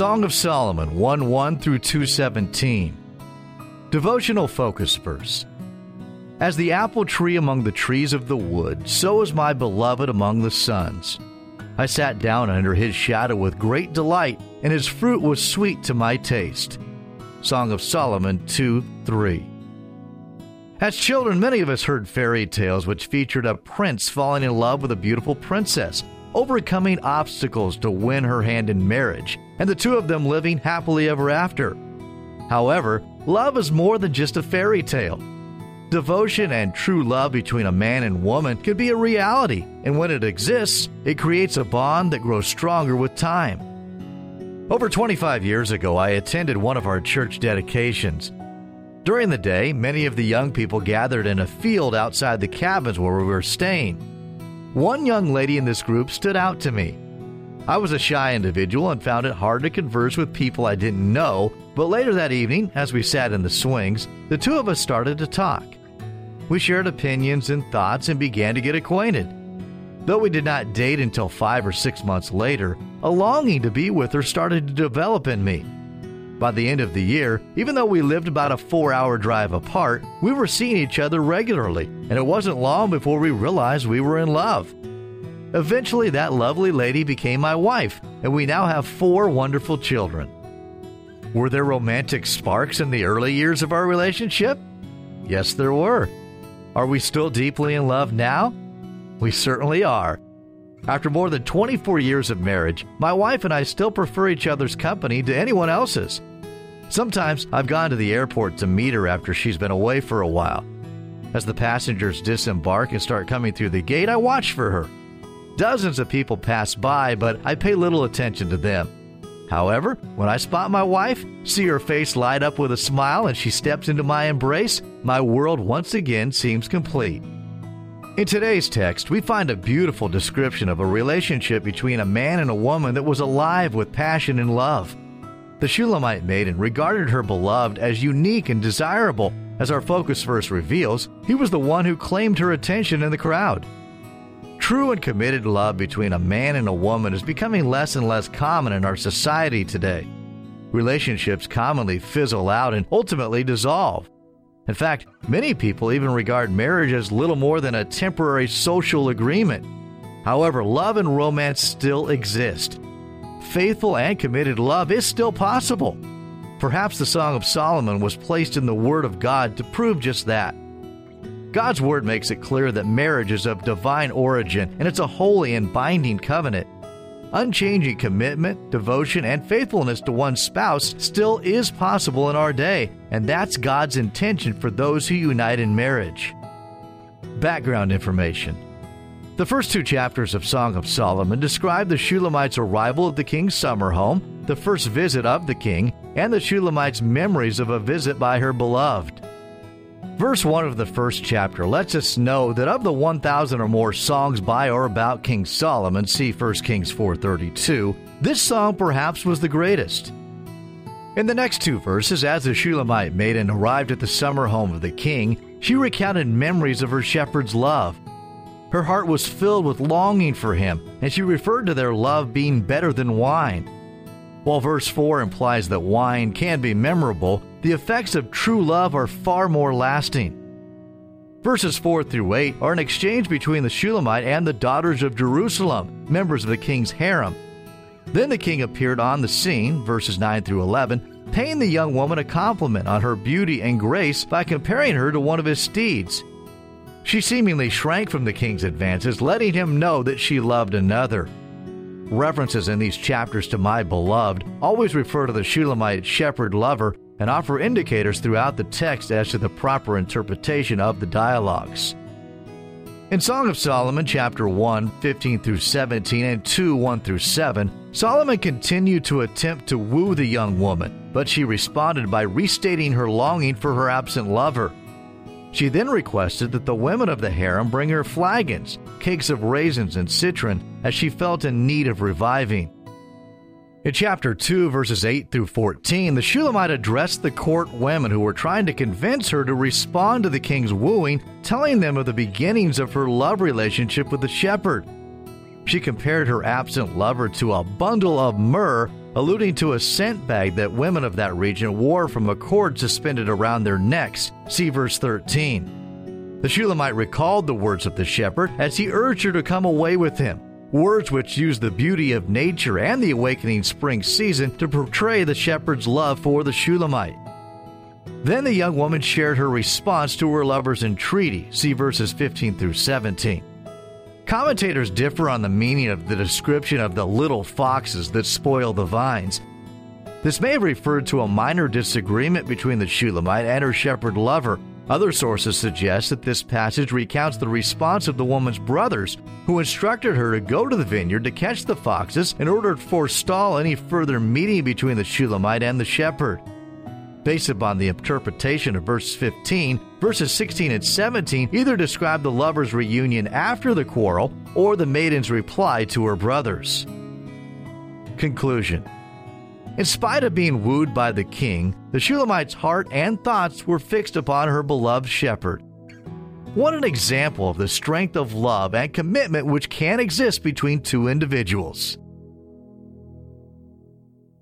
Song of Solomon 1 1 through 217. Devotional focus verse. As the apple tree among the trees of the wood, so is my beloved among the sons. I sat down under his shadow with great delight, and his fruit was sweet to my taste. Song of Solomon 2 3. As children, many of us heard fairy tales which featured a prince falling in love with a beautiful princess, overcoming obstacles to win her hand in marriage, and the two of them living happily ever after. However, love is more than just a fairy tale. Devotion and true love between a man and woman can be a reality, and when it exists, it creates a bond that grows stronger with time. Over 25 years ago, I attended one of our church dedications. During the day, many of the young people gathered in a field outside the cabins where we were staying. One young lady in this group stood out to me. I was a shy individual and found it hard to converse with people I didn't know, but later that evening, as we sat in the swings, the two of us started to talk. We shared opinions and thoughts and began to get acquainted. Though we did not date until five or six months later, a longing to be with her started to develop in me. By the end of the year, even though we lived about a four hour drive apart, we were seeing each other regularly, and it wasn't long before we realized we were in love. Eventually, that lovely lady became my wife, and we now have four wonderful children. Were there romantic sparks in the early years of our relationship? Yes, there were. Are we still deeply in love now? We certainly are. After more than 24 years of marriage, my wife and I still prefer each other's company to anyone else's. Sometimes I've gone to the airport to meet her after she's been away for a while. As the passengers disembark and start coming through the gate, I watch for her. Dozens of people pass by, but I pay little attention to them. However, when I spot my wife, see her face light up with a smile, and she steps into my embrace, my world once again seems complete. In today's text, we find a beautiful description of a relationship between a man and a woman that was alive with passion and love. The Shulamite maiden regarded her beloved as unique and desirable. As our focus verse reveals, he was the one who claimed her attention in the crowd. True and committed love between a man and a woman is becoming less and less common in our society today. Relationships commonly fizzle out and ultimately dissolve. In fact, many people even regard marriage as little more than a temporary social agreement. However, love and romance still exist faithful and committed love is still possible. Perhaps the Song of Solomon was placed in the Word of God to prove just that. God's Word makes it clear that marriage is of divine origin and it's a holy and binding covenant. Unchanging commitment, devotion, and faithfulness to one's spouse still is possible in our day, and that's God's intention for those who unite in marriage. Background information the first two chapters of Song of Solomon describe the Shulamite's arrival at the king's summer home, the first visit of the king, and the Shulamite's memories of a visit by her beloved. Verse 1 of the first chapter lets us know that of the 1,000 or more songs by or about King Solomon, see 1 Kings 4.32, this song perhaps was the greatest. In the next two verses, as the Shulamite maiden arrived at the summer home of the king, she recounted memories of her shepherd's love, her heart was filled with longing for him, and she referred to their love being better than wine. While verse 4 implies that wine can be memorable, the effects of true love are far more lasting. Verses 4 through 8 are an exchange between the Shulamite and the daughters of Jerusalem, members of the king's harem. Then the king appeared on the scene, verses 9 through 11, paying the young woman a compliment on her beauty and grace by comparing her to one of his steeds. She seemingly shrank from the king's advances, letting him know that she loved another. References in these chapters to my beloved always refer to the Shulamite shepherd lover and offer indicators throughout the text as to the proper interpretation of the dialogues. In Song of Solomon, chapter 1, 15 through 17, and 2, 1 through 7, Solomon continued to attempt to woo the young woman, but she responded by restating her longing for her absent lover. She then requested that the women of the harem bring her flagons, cakes of raisins, and citron, as she felt in need of reviving. In chapter 2, verses 8 through 14, the Shulamite addressed the court women who were trying to convince her to respond to the king's wooing, telling them of the beginnings of her love relationship with the shepherd. She compared her absent lover to a bundle of myrrh alluding to a scent bag that women of that region wore from a cord suspended around their necks. See verse 13. The Shulamite recalled the words of the shepherd as he urged her to come away with him, words which use the beauty of nature and the awakening spring season to portray the shepherd's love for the Shulamite. Then the young woman shared her response to her lover's entreaty. See verses 15 through 17. Commentators differ on the meaning of the description of the little foxes that spoil the vines. This may have referred to a minor disagreement between the Shulamite and her shepherd lover. Other sources suggest that this passage recounts the response of the woman's brothers, who instructed her to go to the vineyard to catch the foxes in order to forestall any further meeting between the Shulamite and the shepherd. Based upon the interpretation of verse 15, verses 16 and 17 either describe the lovers' reunion after the quarrel or the maiden's reply to her brothers. Conclusion In spite of being wooed by the king, the Shulamite's heart and thoughts were fixed upon her beloved shepherd. What an example of the strength of love and commitment which can exist between two individuals.